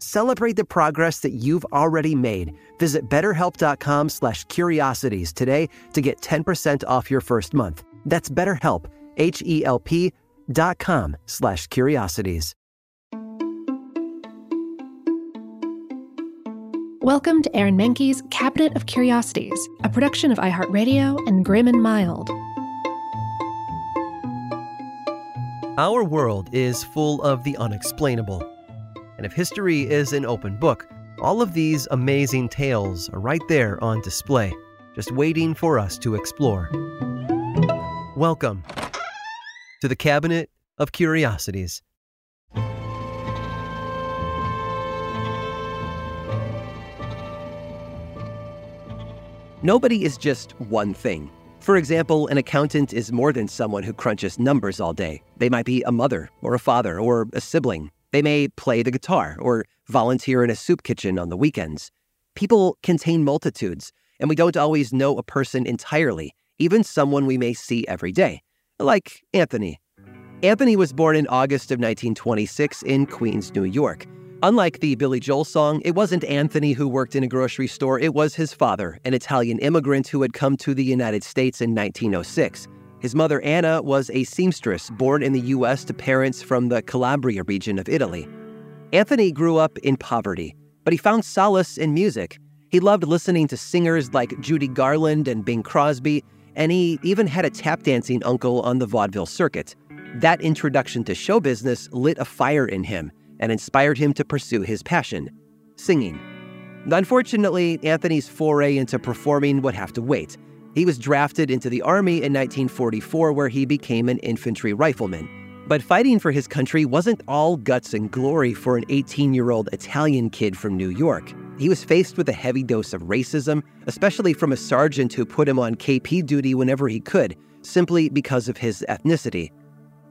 Celebrate the progress that you've already made. Visit betterhelp.com slash curiosities today to get 10% off your first month. That's betterhelp, H-E-L-P dot com slash curiosities. Welcome to Aaron Mahnke's Cabinet of Curiosities, a production of iHeartRadio and Grim and Mild. Our world is full of the unexplainable. And if history is an open book, all of these amazing tales are right there on display, just waiting for us to explore. Welcome to the Cabinet of Curiosities. Nobody is just one thing. For example, an accountant is more than someone who crunches numbers all day. They might be a mother, or a father, or a sibling. They may play the guitar, or volunteer in a soup kitchen on the weekends. People contain multitudes, and we don't always know a person entirely, even someone we may see every day, like Anthony. Anthony was born in August of 1926 in Queens, New York. Unlike the Billy Joel song, it wasn't Anthony who worked in a grocery store, it was his father, an Italian immigrant who had come to the United States in 1906. His mother, Anna, was a seamstress born in the U.S. to parents from the Calabria region of Italy. Anthony grew up in poverty, but he found solace in music. He loved listening to singers like Judy Garland and Bing Crosby, and he even had a tap dancing uncle on the vaudeville circuit. That introduction to show business lit a fire in him and inspired him to pursue his passion singing. Unfortunately, Anthony's foray into performing would have to wait. He was drafted into the Army in 1944, where he became an infantry rifleman. But fighting for his country wasn't all guts and glory for an 18 year old Italian kid from New York. He was faced with a heavy dose of racism, especially from a sergeant who put him on KP duty whenever he could, simply because of his ethnicity.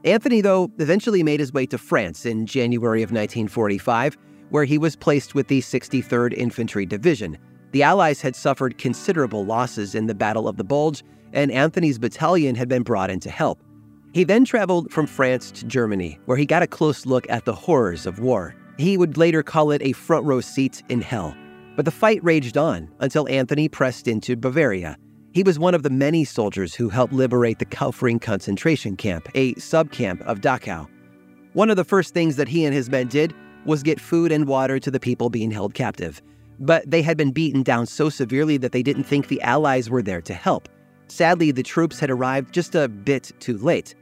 Anthony, though, eventually made his way to France in January of 1945, where he was placed with the 63rd Infantry Division. The Allies had suffered considerable losses in the Battle of the Bulge, and Anthony's battalion had been brought in to help. He then traveled from France to Germany, where he got a close look at the horrors of war. He would later call it a front row seat in hell. But the fight raged on until Anthony pressed into Bavaria, he was one of the many soldiers who helped liberate the Kaufering concentration camp, a subcamp of Dachau. One of the first things that he and his men did was get food and water to the people being held captive. But they had been beaten down so severely that they didn't think the Allies were there to help. Sadly, the troops had arrived just a bit too late.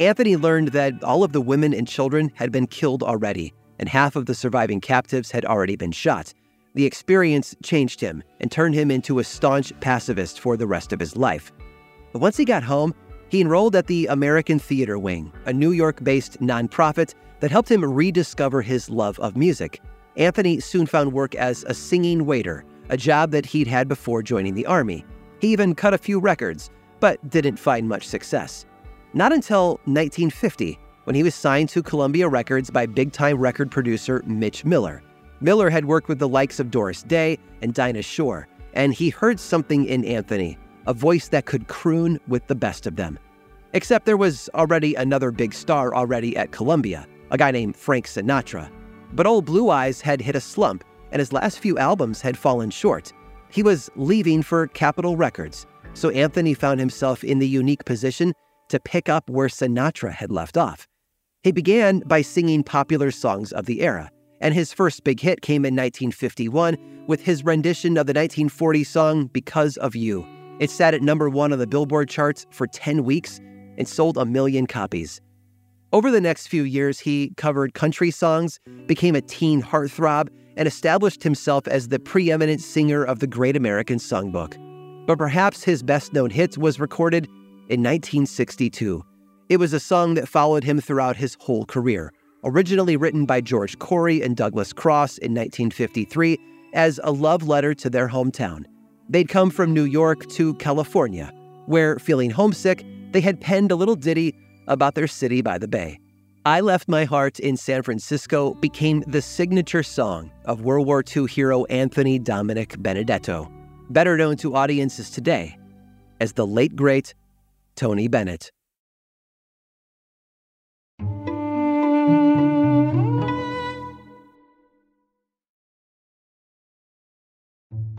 Anthony learned that all of the women and children had been killed already, and half of the surviving captives had already been shot. The experience changed him and turned him into a staunch pacifist for the rest of his life. But once he got home, he enrolled at the American Theater Wing, a New York based nonprofit that helped him rediscover his love of music. Anthony soon found work as a singing waiter, a job that he'd had before joining the Army. He even cut a few records, but didn't find much success. Not until 1950, when he was signed to Columbia Records by big time record producer Mitch Miller. Miller had worked with the likes of Doris Day and Dinah Shore, and he heard something in Anthony, a voice that could croon with the best of them. Except there was already another big star already at Columbia, a guy named Frank Sinatra. But old Blue Eyes had hit a slump, and his last few albums had fallen short. He was leaving for Capitol Records, so Anthony found himself in the unique position to pick up where Sinatra had left off. He began by singing popular songs of the era and his first big hit came in 1951 with his rendition of the 1940 song Because of You. It sat at number one on the Billboard charts for 10 weeks, and sold a million copies. Over the next few years, he covered country songs, became a teen heartthrob, and established himself as the preeminent singer of the Great American Songbook. But perhaps his best known hit was recorded in 1962. It was a song that followed him throughout his whole career, originally written by George Cory and Douglas Cross in 1953 as a love letter to their hometown. They'd come from New York to California, where, feeling homesick, they had penned a little ditty about their city by the bay. I Left My Heart in San Francisco became the signature song of World War II hero Anthony Dominic Benedetto, better known to audiences today as the late great Tony Bennett.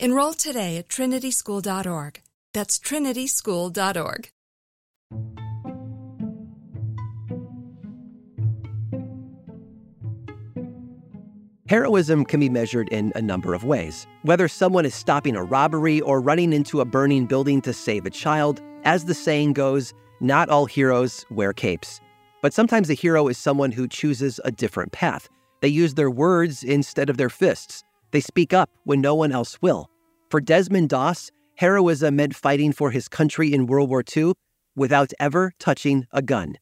Enroll today at trinityschool.org. That's trinityschool.org. Heroism can be measured in a number of ways. Whether someone is stopping a robbery or running into a burning building to save a child, as the saying goes, not all heroes wear capes. But sometimes a hero is someone who chooses a different path. They use their words instead of their fists. They speak up when no one else will. For Desmond Doss, heroism meant fighting for his country in World War II without ever touching a gun.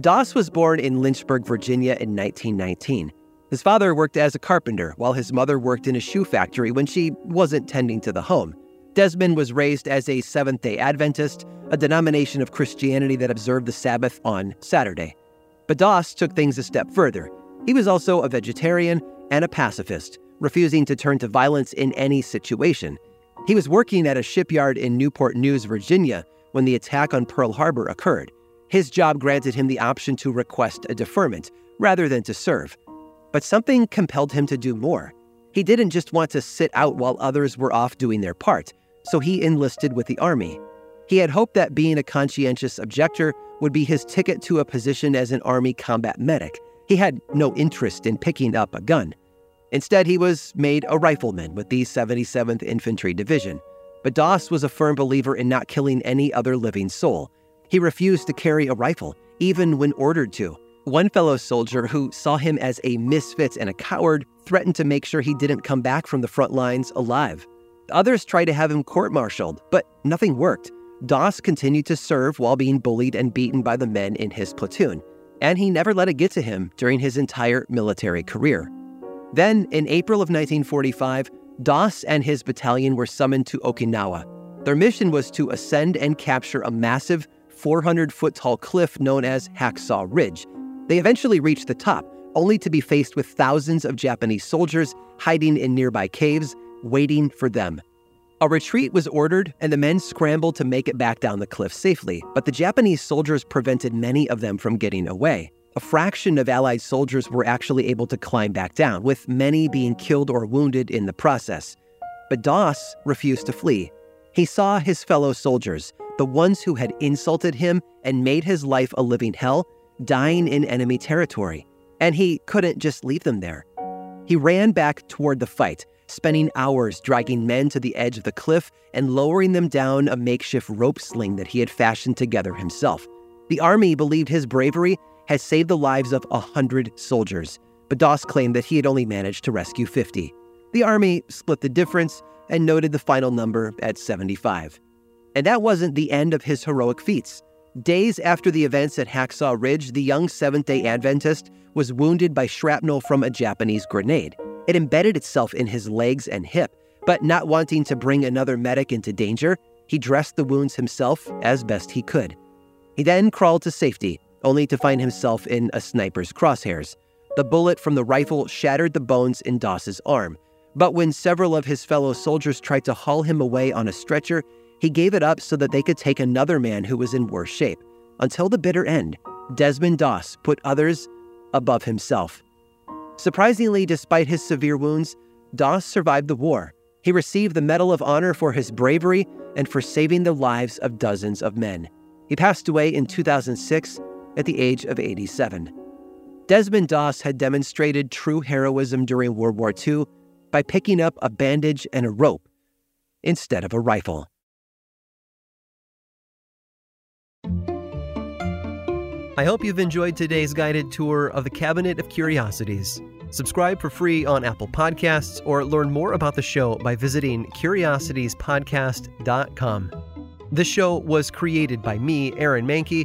Doss was born in Lynchburg, Virginia in 1919. His father worked as a carpenter while his mother worked in a shoe factory when she wasn't tending to the home. Desmond was raised as a Seventh day Adventist, a denomination of Christianity that observed the Sabbath on Saturday. But Doss took things a step further. He was also a vegetarian and a pacifist, refusing to turn to violence in any situation. He was working at a shipyard in Newport News, Virginia, when the attack on Pearl Harbor occurred. His job granted him the option to request a deferment rather than to serve. But something compelled him to do more. He didn't just want to sit out while others were off doing their part, so he enlisted with the Army. He had hoped that being a conscientious objector would be his ticket to a position as an Army combat medic. He had no interest in picking up a gun. Instead, he was made a rifleman with the 77th Infantry Division. But Doss was a firm believer in not killing any other living soul. He refused to carry a rifle, even when ordered to. One fellow soldier who saw him as a misfit and a coward threatened to make sure he didn't come back from the front lines alive. Others tried to have him court martialed, but nothing worked. Doss continued to serve while being bullied and beaten by the men in his platoon, and he never let it get to him during his entire military career. Then, in April of 1945, Doss and his battalion were summoned to Okinawa. Their mission was to ascend and capture a massive 400 foot tall cliff known as Hacksaw Ridge. They eventually reached the top, only to be faced with thousands of Japanese soldiers hiding in nearby caves, waiting for them. A retreat was ordered, and the men scrambled to make it back down the cliff safely, but the Japanese soldiers prevented many of them from getting away a fraction of Allied soldiers were actually able to climb back down, with many being killed or wounded in the process. But Doss refused to flee. He saw his fellow soldiers, the ones who had insulted him and made his life a living hell, dying in enemy territory. And he couldn't just leave them there. He ran back toward the fight, spending hours dragging men to the edge of the cliff and lowering them down a makeshift rope sling that he had fashioned together himself. The army believed his bravery had saved the lives of a hundred soldiers, but Doss claimed that he had only managed to rescue 50. The army split the difference and noted the final number at 75. And that wasn't the end of his heroic feats. Days after the events at Hacksaw Ridge, the young Seventh day Adventist was wounded by shrapnel from a Japanese grenade. It embedded itself in his legs and hip, but not wanting to bring another medic into danger, he dressed the wounds himself as best he could. He then crawled to safety, only to find himself in a sniper's crosshairs. The bullet from the rifle shattered the bones in Doss's arm, but when several of his fellow soldiers tried to haul him away on a stretcher, he gave it up so that they could take another man who was in worse shape. Until the bitter end, Desmond Doss put others above himself. Surprisingly, despite his severe wounds, Doss survived the war. He received the Medal of Honor for his bravery and for saving the lives of dozens of men. He passed away in 2006 at the age of 87. Desmond Doss had demonstrated true heroism during World War II by picking up a bandage and a rope instead of a rifle. I hope you've enjoyed today's guided tour of the Cabinet of Curiosities. Subscribe for free on Apple Podcasts or learn more about the show by visiting curiositiespodcast.com. This show was created by me, Aaron Mahnke,